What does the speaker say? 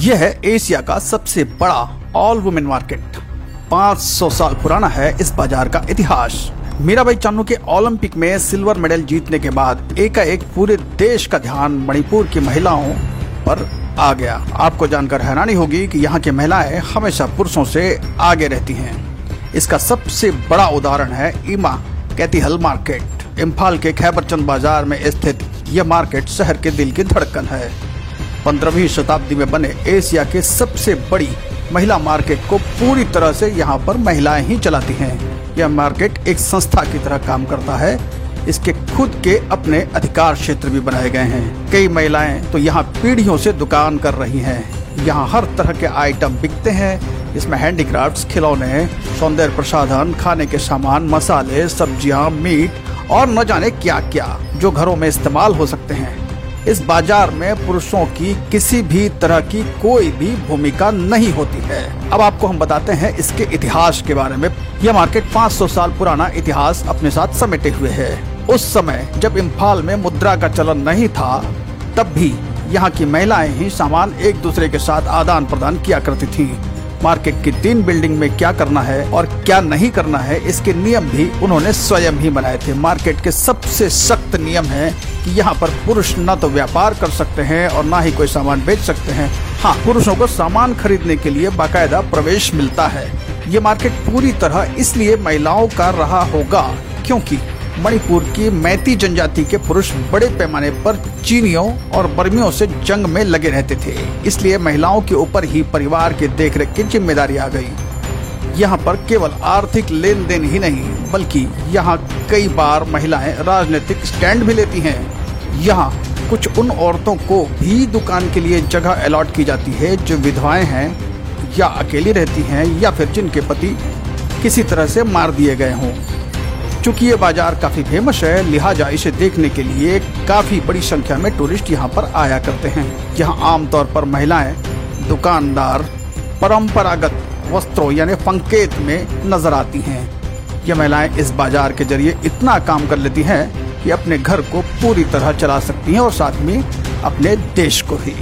यह है एशिया का सबसे बड़ा ऑल वुमेन मार्केट 500 साल पुराना है इस बाज़ार का इतिहास। मीराबाई चानू के ओलंपिक में सिल्वर मेडल जीतने के बाद एकाएक पूरे देश का ध्यान मणिपुर की महिलाओं पर आ गया। आपको जानकर हैरानी होगी कि यहाँ की महिलाएँ हमेशा पुरुषों से आगे रहती हैं। इसका सबसे बड़ा उदाहरण है इमा कैतिहल मार्केट। इम्फाल के खैबरचंद बाज़ार में स्थित यह मार्केट शहर के दिल की धड़कन है। पंद्रहवीं शताब्दी में बने एशिया के सबसे बड़ी महिला मार्केट को पूरी तरह से यहाँ पर महिलाएँ ही चलाती हैं। यह मार्केट एक संस्था की तरह काम करता है। इसके खुद के अपने अधिकार क्षेत्र भी बनाए गए हैं। कई महिलाएँ तो यहाँ पीढ़ियों से दुकान कर रही हैं। यहाँ हर तरह के आइटम बिकते हैं। इसमें हैंडीक्राफ्ट्स, खिलौने, सौंदर्य प्रसाधन, खाने के सामान, मसाले, सब्ज़ियाँ, मीट और न जाने क्या क्या जो घरों में इस्तेमाल हो सकते हैं। इस बाज़ार में पुरुषों की किसी भी तरह की कोई भी भूमिका नहीं होती है। अब आपको हम बताते हैं इसके इतिहास के बारे में। यह मार्केट 500 साल पुराना इतिहास अपने साथ समेटे हुए है। उस समय जब इम्फाल में मुद्रा का चलन नहीं था, तब भी यहाँ की महिलाएँ ही सामान एक दूसरे के साथ आदान प्रदान किया करती थीं। मार्केट की तीन बिल्डिंग में क्या करना है और क्या नहीं करना है, इसके नियम भी उन्होंने स्वयं ही बनाए थे। मार्केट के सबसे सख्त नियम है कि यहाँ पर पुरुष न तो व्यापार कर सकते हैं और न ही कोई सामान बेच सकते हैं। हाँ पुरुषों को सामान खरीदने के लिए बाकायदा प्रवेश मिलता है। ये मार्केट पूरी तरह इसलिए महिलाओं का रहा होगा क्योंकि मणिपुर की मैती जनजाति के पुरुष बड़े पैमाने पर चीनियों और बर्मियों से जंग में लगे रहते थे। इसलिए महिलाओं के ऊपर ही परिवार की देखरेख की ज़िम्मेदारी आ गई। यहाँ पर केवल आर्थिक लेन देन ही नहीं, बल्कि यहाँ कई बार महिलाएँ राजनीतिक स्टैंड भी लेती हैं। यहाँ कुछ उन औरतों को भी दुकान के लिए जगह अलॉट की जाती है जो विधवाएँ हैं, या अकेली रहती हैं, या फिर जिनके पति किसी तरह से मार दिए गए हों। चूँकि ये बाज़ार काफ़ी फ़ेमस है, लिहाजा इसे देखने के लिए काफ़ी बड़ी संख्या में टूरिस्ट यहाँ पर आया करते हैं। यहाँ आमतौर पर महिलाएँ दुकानदार, परंपरागत वस्त्रों यानी फंकेत में नज़र आती हैं। ये महिलाएँ इस बाज़ार के ज़रिए इतना काम कर लेती हैं कि अपने घर को पूरी तरह चला सकती हैं और साथ में अपने देश को भी।